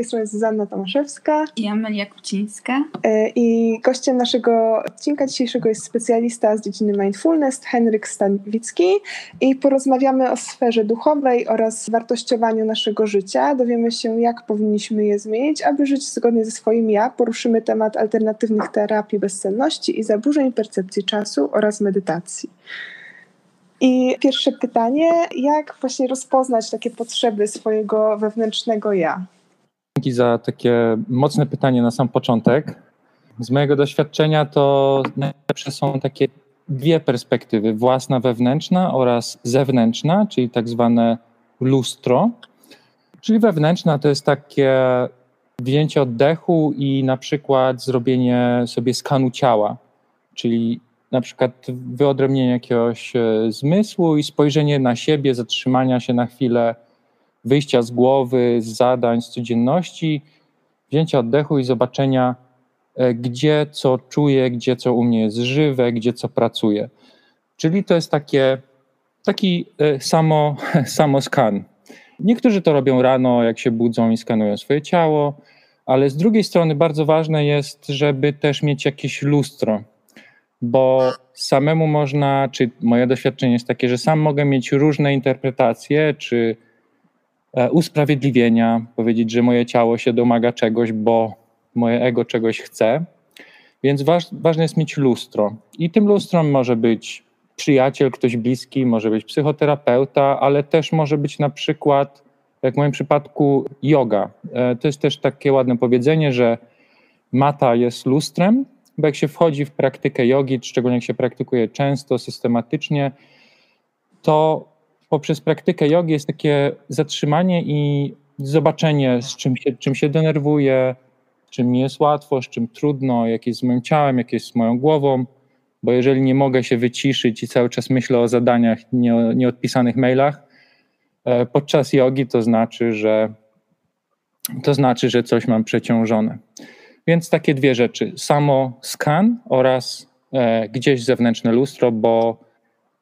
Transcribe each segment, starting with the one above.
Tej strony Zuzanna Tomaszewska i Amelia Kucińska. E, I gościem naszego odcinka dzisiejszego jest specjalista z dziedziny mindfulness Henryk Stanwicki i porozmawiamy o sferze duchowej oraz wartościowaniu naszego życia. Dowiemy się, jak powinniśmy je zmienić, aby żyć zgodnie ze swoim ja. Poruszymy temat alternatywnych terapii bezsenności i zaburzeń percepcji czasu oraz medytacji. I pierwsze pytanie, jak właśnie rozpoznać takie potrzeby swojego wewnętrznego ja? Dzięki za takie mocne pytanie na sam początek. Z mojego doświadczenia to najlepsze są takie dwie perspektywy: własna wewnętrzna oraz zewnętrzna, czyli tak zwane lustro. Czyli wewnętrzna to jest takie wzięcie oddechu i na przykład zrobienie sobie skanu ciała, czyli na przykład wyodrębnienie jakiegoś e, zmysłu i spojrzenie na siebie, zatrzymania się na chwilę, wyjścia z głowy, z zadań, z codzienności, wzięcia oddechu i zobaczenia, e, gdzie co czuję, gdzie co u mnie jest żywe, gdzie co pracuje. Czyli to jest takie, taki e, samo, samo skan. Niektórzy to robią rano, jak się budzą i skanują swoje ciało, ale z drugiej strony bardzo ważne jest, żeby też mieć jakieś lustro, bo samemu można, czy moje doświadczenie jest takie, że sam mogę mieć różne interpretacje, czy usprawiedliwienia, powiedzieć, że moje ciało się domaga czegoś, bo moje ego czegoś chce. Więc waż, ważne jest mieć lustro. I tym lustrom może być przyjaciel, ktoś bliski, może być psychoterapeuta, ale też może być na przykład, jak w moim przypadku, yoga. E, to jest też takie ładne powiedzenie, że mata jest lustrem, bo jak się wchodzi w praktykę jogi, szczególnie jak się praktykuje często, systematycznie, to poprzez praktykę jogi jest takie zatrzymanie i zobaczenie, z czym się, czym się denerwuję, czym mi jest łatwo, z czym trudno, jak jest z moim ciałem, jak jest z moją głową, bo jeżeli nie mogę się wyciszyć i cały czas myślę o zadaniach, nie, nieodpisanych mailach, e, podczas jogi to znaczy, że to znaczy, że coś mam przeciążone. Więc takie dwie rzeczy: samo skan oraz e, gdzieś zewnętrzne lustro, bo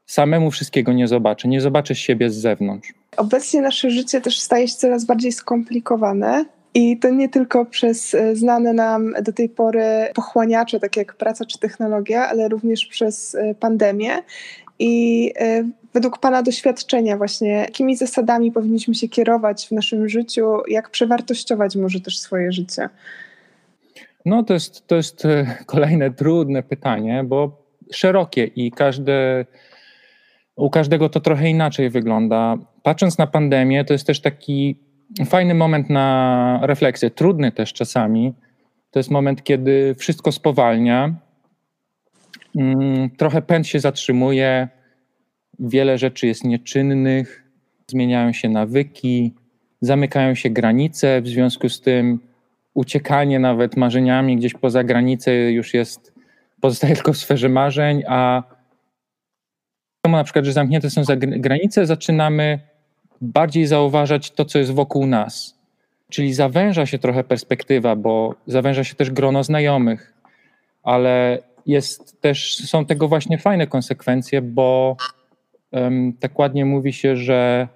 samemu wszystkiego nie zobaczę. Nie zobaczę siebie z zewnątrz. Obecnie nasze życie też staje się coraz bardziej skomplikowane. I to nie tylko przez e, znane nam do tej pory pochłaniacze, takie jak praca czy technologia, ale również przez e, pandemię. I e, według Pana doświadczenia, właśnie, jakimi zasadami powinniśmy się kierować w naszym życiu, jak przewartościować może też swoje życie? No to jest, to jest kolejne trudne pytanie, bo szerokie i każde, u każdego to trochę inaczej wygląda. Patrząc na pandemię, to jest też taki fajny moment na refleksję, trudny też czasami. To jest moment, kiedy wszystko spowalnia, mm, trochę pęd się zatrzymuje, wiele rzeczy jest nieczynnych, zmieniają się nawyki, zamykają się granice, w związku z tym uciekanie nawet marzeniami gdzieś poza granicę już jest, pozostaje tylko w sferze marzeń, a na przykład, że zamknięte są za granice, zaczynamy bardziej zauważać to, co jest wokół nas. Czyli zawęża się trochę perspektywa, bo zawęża się też grono znajomych, ale jest też, są tego właśnie fajne konsekwencje, bo um, tak ładnie mówi się, że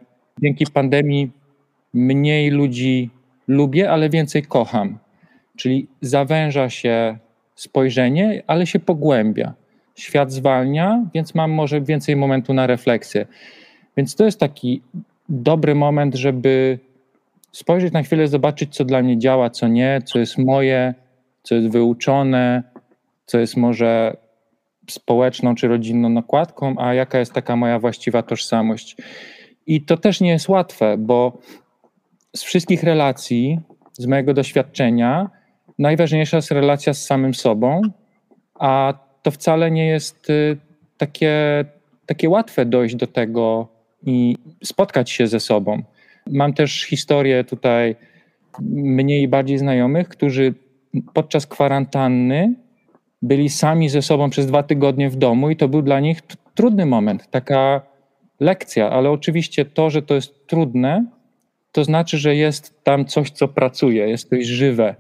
dzięki pandemii mniej ludzi lubię, ale więcej kocham. Czyli zawęża się spojrzenie, ale się pogłębia. Świat zwalnia, więc mam może więcej momentu na refleksję. Więc to jest taki dobry moment, żeby spojrzeć na chwilę, zobaczyć, co dla mnie działa, co nie, co jest moje, co jest wyuczone, co jest może społeczną czy rodzinną nakładką, a jaka jest taka moja właściwa tożsamość. I to też nie jest łatwe, bo z wszystkich relacji, z mojego doświadczenia, najważniejsza jest relacja z samym sobą, a to wcale nie jest y, takie, takie łatwe dojść do tego i spotkać się ze sobą. Mam też historię tutaj mniej i bardziej znajomych, którzy podczas kwarantanny byli sami ze sobą przez dwa tygodnie w domu i to był dla nich trudny moment, taka lekcja, ale oczywiście to, że to jest trudne, to znaczy, że jest tam coś, co pracuje, jest coś żywe,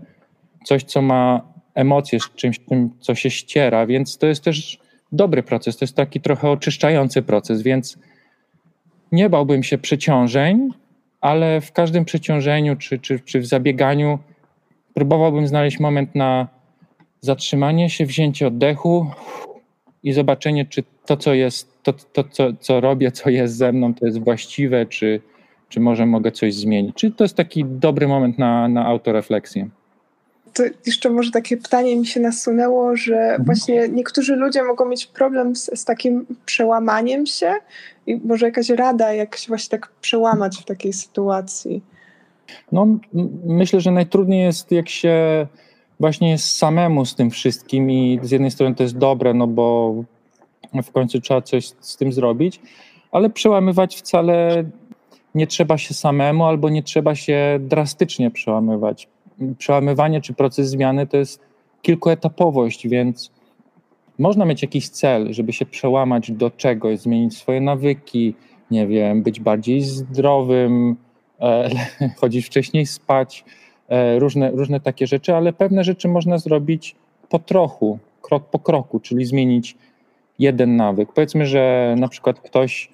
coś, co ma emocje, z czymś, co się ściera, więc to jest też dobry proces, to jest taki trochę oczyszczający proces, więc nie bałbym się przeciążeń, ale w każdym przeciążeniu czy, czy, czy w zabieganiu próbowałbym znaleźć moment na zatrzymanie się, wzięcie oddechu i zobaczenie, czy to, co jest, to, to co, co robię, co jest ze mną, to jest właściwe, czy, czy może mogę coś zmienić. Czy to jest taki dobry moment na, na autorefleksję to jeszcze może takie pytanie mi się nasunęło, że mhm. właśnie niektórzy ludzie mogą mieć problem z, z, takim przełamaniem się i może jakaś rada, jak się właśnie tak przełamać w takiej sytuacji. No, myślę, że najtrudniej jest, jak się właśnie jest samemu z tym wszystkim i z jednej strony to jest dobre, no bo w końcu trzeba coś z tym zrobić, ale przełamywać wcale nie trzeba się samemu albo nie trzeba się drastycznie przełamywać przełamywanie czy proces zmiany to jest kilkuetapowość, więc można mieć jakiś cel, żeby się przełamać do czegoś, zmienić swoje nawyki, nie wiem, być bardziej zdrowym, e, chodzić wcześniej spać, e, różne, różne takie rzeczy, ale pewne rzeczy można zrobić po trochu, krok po kroku, czyli zmienić jeden nawyk. Powiedzmy, że na przykład ktoś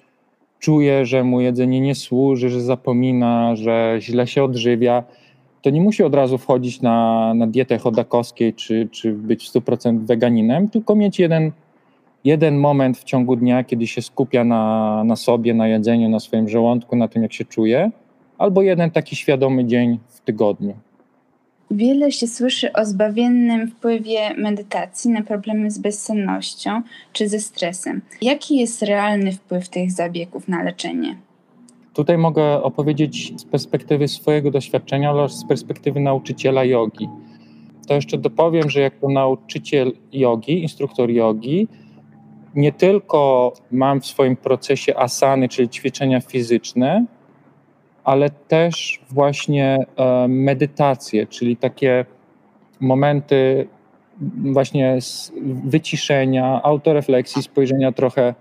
czuje, że mu jedzenie nie służy, że zapomina, że źle się odżywia to nie musi od razu wchodzić na, na dietę chodakowskiej czy, czy być w 100% weganinem, tylko mieć jeden, jeden moment w ciągu dnia, kiedy się skupia na, na sobie, na jedzeniu, na swoim żołądku, na tym, jak się czuje, albo jeden taki świadomy dzień w tygodniu. Wiele się słyszy o zbawiennym wpływie medytacji na problemy z bezsennością czy ze stresem. Jaki jest realny wpływ tych zabiegów na leczenie? Tutaj mogę opowiedzieć z perspektywy swojego doświadczenia oraz z perspektywy nauczyciela jogi. To jeszcze dopowiem, że jako nauczyciel jogi, instruktor jogi, nie tylko mam w swoim procesie asany, czyli ćwiczenia fizyczne, ale też właśnie e, medytacje, czyli takie momenty właśnie wyciszenia, autorefleksji, spojrzenia trochę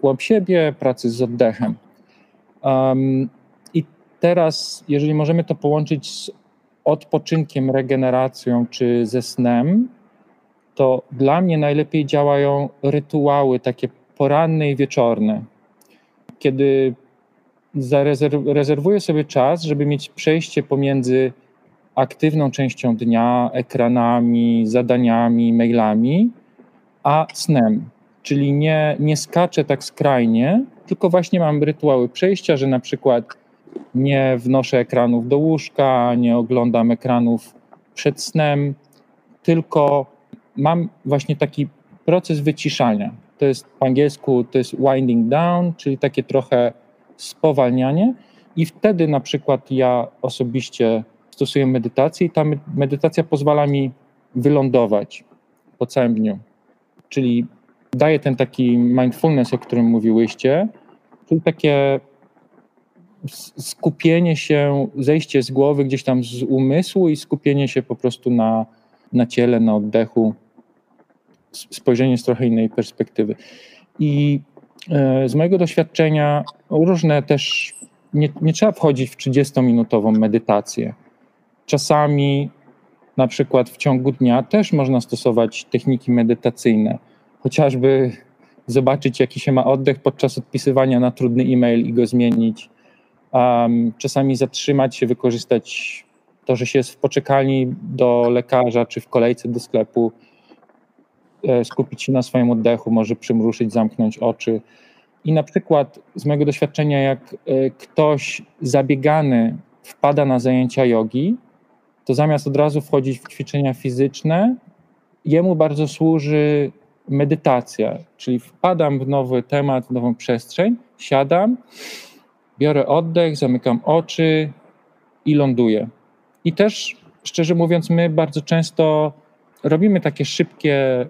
głąb siebie, pracy z oddechem. Um, I teraz, jeżeli możemy to połączyć z odpoczynkiem, regeneracją czy ze snem, to dla mnie najlepiej działają rytuały takie poranne i wieczorne, kiedy zarezerwuję sobie czas, żeby mieć przejście pomiędzy aktywną częścią dnia, ekranami, zadaniami, mailami, a snem. Czyli nie, nie skaczę tak skrajnie, tylko właśnie mam rytuały przejścia, że na przykład nie wnoszę ekranów do łóżka, nie oglądam ekranów przed snem, tylko mam właśnie taki proces wyciszania. To jest po angielsku to jest winding down, czyli takie trochę spowalnianie i wtedy na przykład ja osobiście stosuję medytację i ta medytacja pozwala mi wylądować po całym dniu. Czyli daje ten taki mindfulness, o którym mówiłyście, czyli takie skupienie się, zejście z głowy gdzieś tam z umysłu i skupienie się po prostu na, na ciele, na oddechu, spojrzenie z trochę innej perspektywy. I e, z mojego doświadczenia różne też, nie, nie trzeba wchodzić w 30-minutową medytację. Czasami, na przykład w ciągu dnia, też można stosować techniki medytacyjne chociażby zobaczyć, jaki się ma oddech podczas odpisywania na trudny e-mail i go zmienić. Um, czasami zatrzymać się, wykorzystać to, że się jest w poczekalni do lekarza czy w kolejce do sklepu, e, skupić się na swoim oddechu, może przymruszyć, zamknąć oczy. I na przykład z mojego doświadczenia, jak e, ktoś zabiegany wpada na zajęcia jogi, to zamiast od razu wchodzić w ćwiczenia fizyczne, jemu bardzo służy medytacja, czyli wpadam w nowy temat, w nową przestrzeń, siadam, biorę oddech, zamykam oczy i ląduję. I też, szczerze mówiąc, my bardzo często robimy takie szybkie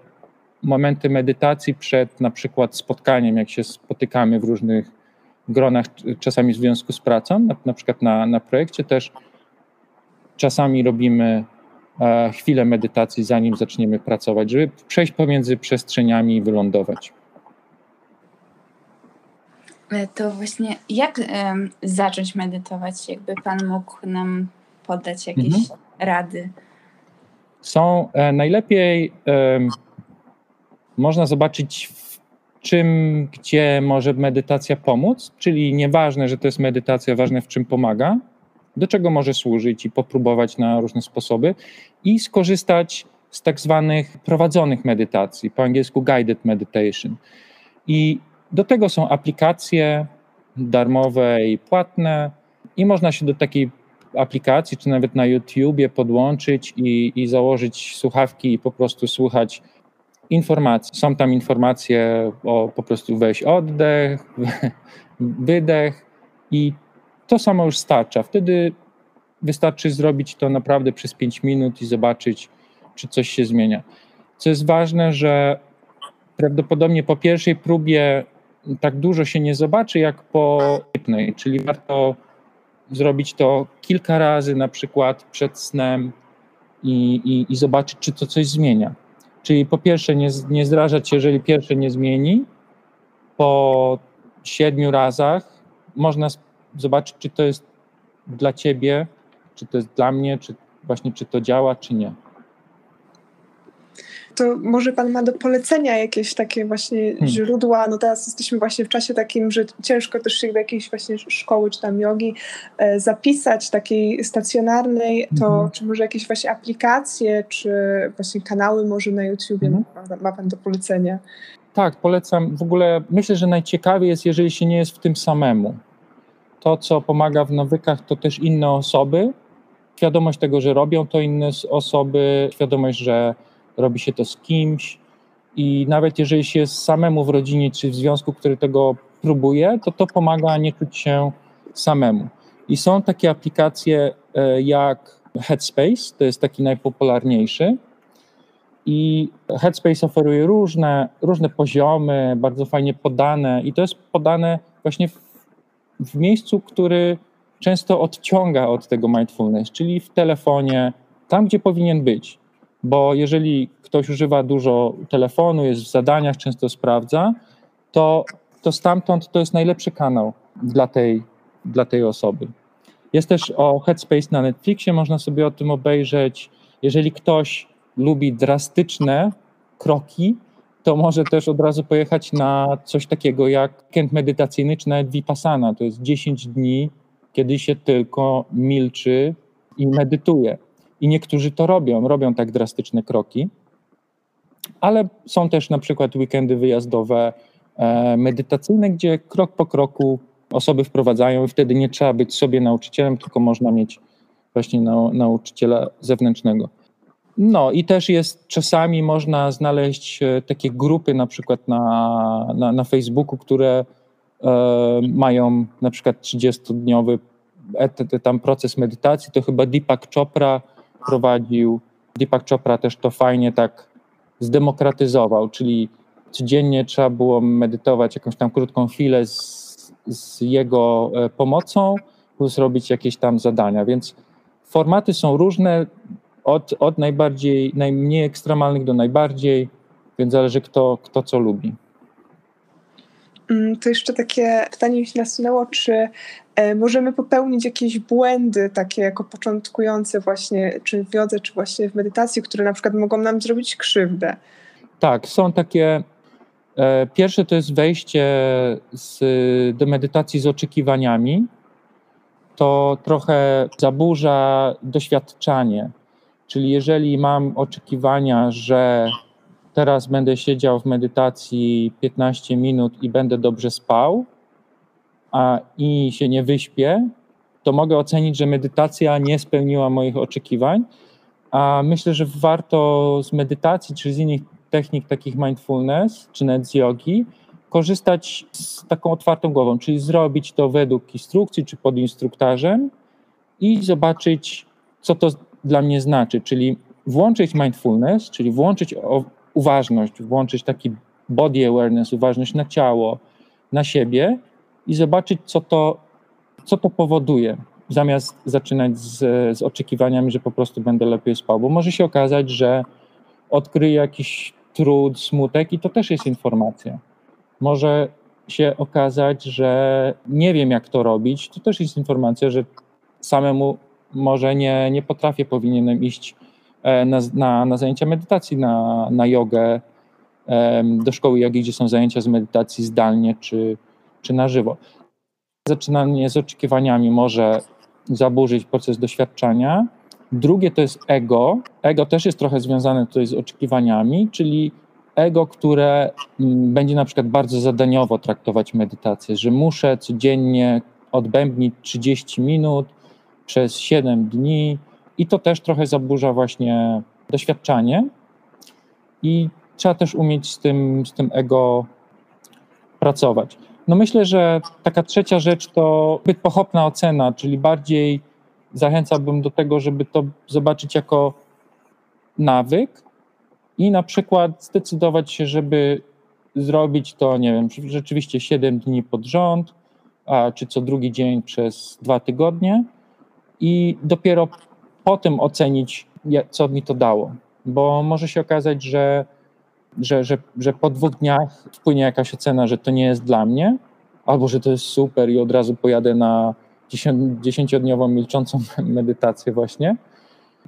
momenty medytacji przed na przykład spotkaniem, jak się spotykamy w różnych gronach, czasami w związku z pracą, na, na przykład na, na projekcie też czasami robimy chwilę medytacji, zanim zaczniemy pracować, żeby przejść pomiędzy przestrzeniami i wylądować. E, to właśnie jak um, zacząć medytować? Jakby Pan mógł nam podać jakieś mhm. rady? Są e, najlepiej e, można zobaczyć w czym, gdzie może medytacja pomóc, czyli nieważne, że to jest medytacja, ważne w czym pomaga, do czego może służyć i popróbować na różne sposoby i skorzystać z tak zwanych prowadzonych medytacji, po angielsku guided meditation. I do tego są aplikacje darmowe i płatne i można się do takiej aplikacji, czy nawet na YouTubie podłączyć i, i założyć słuchawki i po prostu słuchać informacji. Są tam informacje o po prostu weź oddech, wydech i to samo już starcza. Wtedy wystarczy zrobić to naprawdę przez 5 minut i zobaczyć, czy coś się zmienia. Co jest ważne, że prawdopodobnie po pierwszej próbie tak dużo się nie zobaczy, jak po jednej, czyli warto zrobić to kilka razy, na przykład przed snem i, i, i zobaczyć, czy to coś zmienia. Czyli po pierwsze nie, nie zdrażać się, jeżeli pierwsze nie zmieni, po siedmiu razach można zobaczyć, czy to jest dla ciebie, czy to jest dla mnie, czy właśnie czy to działa, czy nie to może Pan ma do polecenia jakieś takie właśnie hmm. źródła? No teraz jesteśmy właśnie w czasie takim, że ciężko też się do jakiejś właśnie szkoły czy tam jogi e, zapisać, takiej stacjonarnej, to hmm. czy może jakieś właśnie aplikacje, czy właśnie kanały może na YouTubie hmm. ma, ma Pan do polecenia? Tak, polecam. W ogóle myślę, że najciekawiej jest, jeżeli się nie jest w tym samemu. To, co pomaga w nawykach, to też inne osoby. Świadomość tego, że robią to inne osoby, świadomość, że robi się to z kimś i nawet jeżeli się jest samemu w rodzinie czy w związku, który tego próbuje, to to pomaga nie czuć się samemu. I są takie aplikacje e, jak Headspace, to jest taki najpopularniejszy. I Headspace oferuje różne, różne poziomy, bardzo fajnie podane, i to jest podane właśnie w, w miejscu, który często odciąga od tego mindfulness, czyli w telefonie, tam gdzie powinien być bo jeżeli ktoś używa dużo telefonu, jest w zadaniach, często sprawdza, to, to stamtąd to jest najlepszy kanał dla tej, dla tej osoby. Jest też o Headspace na Netflixie, można sobie o tym obejrzeć. Jeżeli ktoś lubi drastyczne kroki, to może też od razu pojechać na coś takiego jak weekend medytacyjny czy nawet Vipassana. To jest 10 dni, kiedy się tylko milczy i medytuje. I niektórzy to robią, robią tak drastyczne kroki, ale są też na przykład weekendy wyjazdowe, e, medytacyjne, gdzie krok po kroku osoby wprowadzają i wtedy nie trzeba być sobie nauczycielem, tylko można mieć właśnie nauczyciela zewnętrznego. No i też jest, czasami można znaleźć e, takie grupy na przykład na, na, na Facebooku, które e, mają na przykład 30-dniowy tam proces medytacji, to chyba Deepak Chopra prowadził. Deepak Chopra też to fajnie tak zdemokratyzował, czyli codziennie trzeba było medytować jakąś tam krótką chwilę z, z jego e, pomocą, plus robić jakieś tam zadania. Więc formaty są różne, od, od najbardziej, najmniej ekstremalnych do najbardziej, więc zależy kto, kto co lubi. Mm, to jeszcze takie pytanie mi się nasunęło, czy e, możemy popełnić jakieś błędy takie jako początkujące właśnie, czy w jodze, czy właśnie w medytacji, które na przykład mogą nam zrobić krzywdę? Tak, są takie. E, pierwsze to jest wejście z, do medytacji z oczekiwaniami. To trochę zaburza doświadczanie. Czyli jeżeli mam oczekiwania, że teraz będę siedział w medytacji 15 minut i będę dobrze spał, a i się nie wyśpię, to mogę ocenić, że medytacja nie spełniła moich oczekiwań. A myślę, że warto z medytacji czy z innych technik takich mindfulness, czy nawet z jogi, korzystać z taką otwartą głową, czyli zrobić to według instrukcji czy pod instruktarzem i zobaczyć, co to dla mnie znaczy, czyli włączyć mindfulness, czyli włączyć uważność, włączyć taki body awareness, uważność na ciało, na siebie i zobaczyć, co to, co to powoduje, zamiast zaczynać z, z oczekiwaniami, że po prostu będę lepiej spał. Bo może się okazać, że odkryję jakiś trud, smutek i to też jest informacja. Może się okazać, że nie wiem, jak to robić, to też jest informacja, że samemu może nie, nie potrafię, powinienem iść E, na, na, na zajęcia medytacji, na, na jogę, do szkoły jogi, gdzie są zajęcia z medytacji zdalnie czy, czy na żywo. Zaczynanie z oczekiwaniami może zaburzyć proces doświadczenia. Drugie to jest ego. Ego też jest trochę związane tutaj z oczekiwaniami, czyli ego, które mm, będzie na przykład bardzo zadaniowo traktować medytację, że muszę codziennie odbębnić 30 minut przez 7 dni i to też trochę zaburza właśnie doświadczanie i trzeba też umieć z tym, z tym ego pracować. No myślę, że taka trzecia rzecz to zbyt pochopna ocena, czyli bardziej zachęcałbym do tego, żeby to zobaczyć jako nawyk i na przykład zdecydować się, żeby zrobić to, nie wiem, rzeczywiście 7 dni pod rząd, a, czy co drugi dzień przez dwa tygodnie i dopiero potem ocenić, co mi to dało. Bo może się okazać, że, że, że, że po dwóch dniach wpłynie jakaś ocena, że to nie jest dla mnie, albo że to jest super i od razu pojadę na dziesięciodniową milczącą medytację właśnie.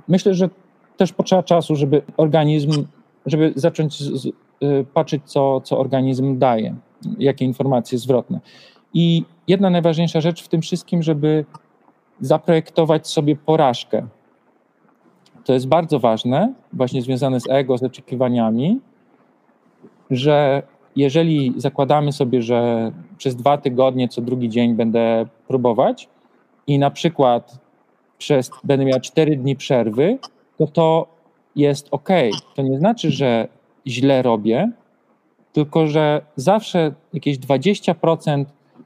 Myślę, że też potrzeba czasu, żeby organizm, żeby zacząć z, z, y, patrzeć, co, co organizm daje, jakie informacje zwrotne. I jedna najważniejsza rzecz w tym wszystkim, żeby zaprojektować sobie porażkę. To jest bardzo ważne, właśnie związane z ego, z oczekiwaniami, że jeżeli zakładamy sobie, że przez dwa tygodnie co drugi dzień będę próbować i na przykład przez, będę miał cztery dni przerwy, to to jest ok. To nie znaczy, że źle robię, tylko że zawsze jakieś 20%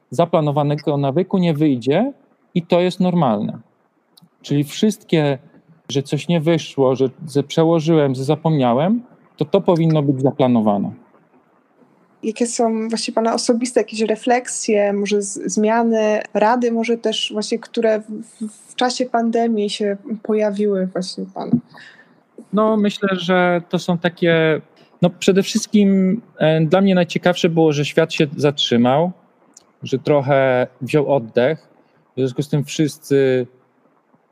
zaplanowanego nawyku nie wyjdzie i to jest normalne. Czyli wszystkie, że coś nie wyszło, że, że przełożyłem, że zapomniałem, to to powinno być zaplanowane. Jakie są właśnie Pana osobiste jakieś refleksje, może zmiany, rady, może też właśnie, które w, w czasie pandemii się pojawiły właśnie Pana? No myślę, że to są takie, no przede wszystkim e, dla mnie najciekawsze było, że świat się zatrzymał, że trochę wziął oddech. W związku z tym wszyscy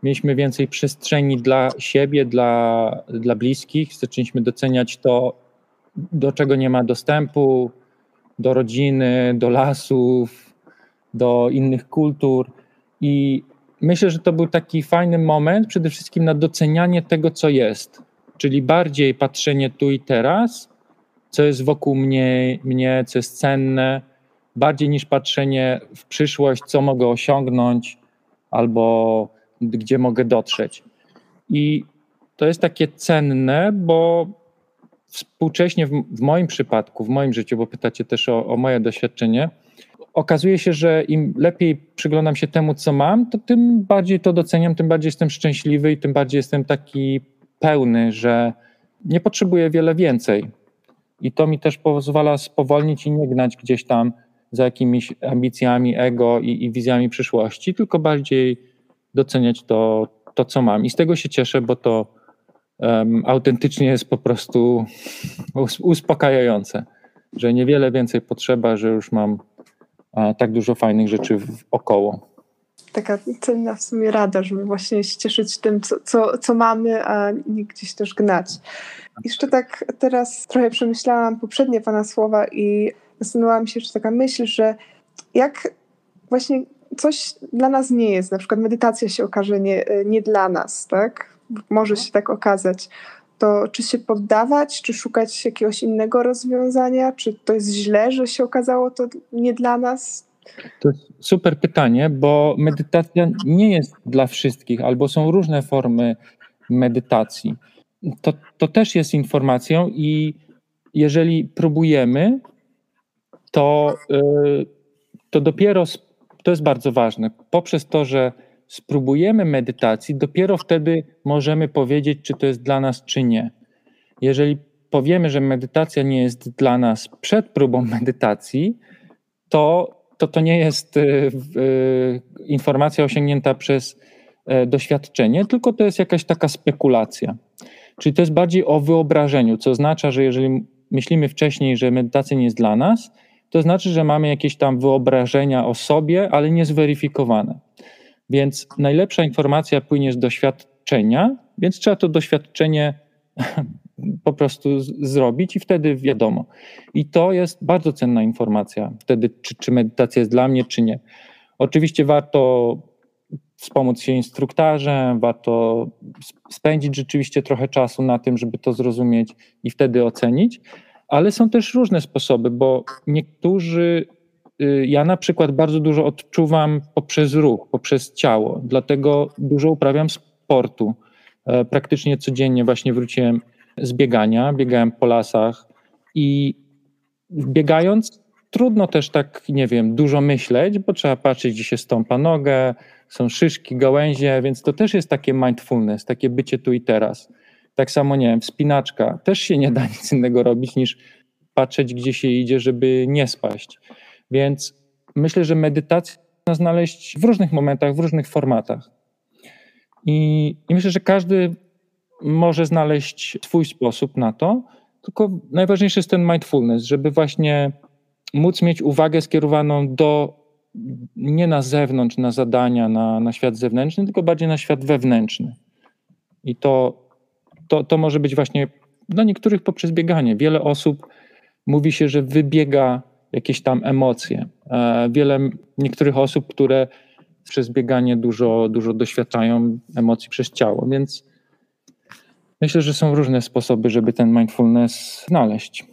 mieliśmy więcej przestrzeni dla siebie, dla, dla bliskich. Zaczęliśmy doceniać to, do czego nie ma dostępu, do rodziny, do lasów, do innych kultur. I myślę, że to był taki fajny moment przede wszystkim na docenianie tego, co jest. Czyli bardziej patrzenie tu i teraz, co jest wokół mnie, mnie co jest cenne, bardziej niż patrzenie w przyszłość, co mogę osiągnąć albo gdzie mogę dotrzeć. I to jest takie cenne, bo współcześnie w, w moim przypadku, w moim życiu, bo pytacie też o, o moje doświadczenie, okazuje się, że im lepiej przyglądam się temu, co mam, to tym bardziej to doceniam, tym bardziej jestem szczęśliwy i tym bardziej jestem taki pełny, że nie potrzebuję wiele więcej. I to mi też pozwala spowolnić i nie gnać gdzieś tam za jakimiś ambicjami ego i, i wizjami przyszłości, tylko bardziej doceniać to, to, co mam. I z tego się cieszę, bo to um, autentycznie jest po prostu uspokajające, że niewiele więcej potrzeba, że już mam a, tak dużo fajnych rzeczy wokoło. Taka cenna w sumie rada, żeby właśnie się cieszyć tym, co, co, co mamy, a nie gdzieś też gnać. Jeszcze tak teraz trochę przemyślałam poprzednie Pana słowa i nasunęła mi się jeszcze taka myśl, że jak właśnie coś dla nas nie jest, na przykład medytacja się okaże nie, nie dla nas, tak? Może się tak okazać. To czy się poddawać, czy szukać jakiegoś innego rozwiązania? Czy to jest źle, że się okazało to nie dla nas? To jest super pytanie, bo medytacja nie jest dla wszystkich, albo są różne formy medytacji. To, to też jest informacją i jeżeli próbujemy, to, y, to dopiero to jest bardzo ważne. Poprzez to, że spróbujemy medytacji, dopiero wtedy możemy powiedzieć, czy to jest dla nas, czy nie. Jeżeli powiemy, że medytacja nie jest dla nas przed próbą medytacji, to to, to nie jest y, y, informacja osiągnięta przez y, doświadczenie, tylko to jest jakaś taka spekulacja. Czyli to jest bardziej o wyobrażeniu, co oznacza, że jeżeli myślimy wcześniej, że medytacja nie jest dla nas, to znaczy, że mamy jakieś tam wyobrażenia o sobie, ale niezweryfikowane. Więc najlepsza informacja płynie z doświadczenia, więc trzeba to doświadczenie po prostu zrobić i wtedy wiadomo. I to jest bardzo cenna informacja wtedy, czy, czy medytacja jest dla mnie, czy nie. Oczywiście warto wspomóc się instruktarzem, warto spędzić rzeczywiście trochę czasu na tym, żeby to zrozumieć i wtedy ocenić, ale są też różne sposoby, bo niektórzy, y, ja na przykład bardzo dużo odczuwam poprzez ruch, poprzez ciało, dlatego dużo uprawiam sportu. E, praktycznie codziennie właśnie wróciłem z biegania, biegałem po lasach i biegając trudno też tak, nie wiem, dużo myśleć, bo trzeba patrzeć, gdzie się stąpa nogę, są szyszki, gałęzie, więc to też jest takie mindfulness, takie bycie tu i teraz. Tak samo, nie wiem, wspinaczka. Też się nie da nic innego robić niż patrzeć, gdzie się idzie, żeby nie spaść. Więc myślę, że medytację można znaleźć w różnych momentach, w różnych formatach. I, I myślę, że każdy może znaleźć swój sposób na to, tylko najważniejszy jest ten mindfulness, żeby właśnie móc mieć uwagę skierowaną do nie na zewnątrz, na zadania, na, na świat zewnętrzny, tylko bardziej na świat wewnętrzny. I to, to, to może być właśnie dla niektórych poprzez bieganie. Wiele osób mówi się, że wybiega jakieś tam emocje. E, wiele niektórych osób, które przez bieganie dużo, dużo doświadczają emocji przez ciało, więc myślę, że są różne sposoby, żeby ten mindfulness znaleźć.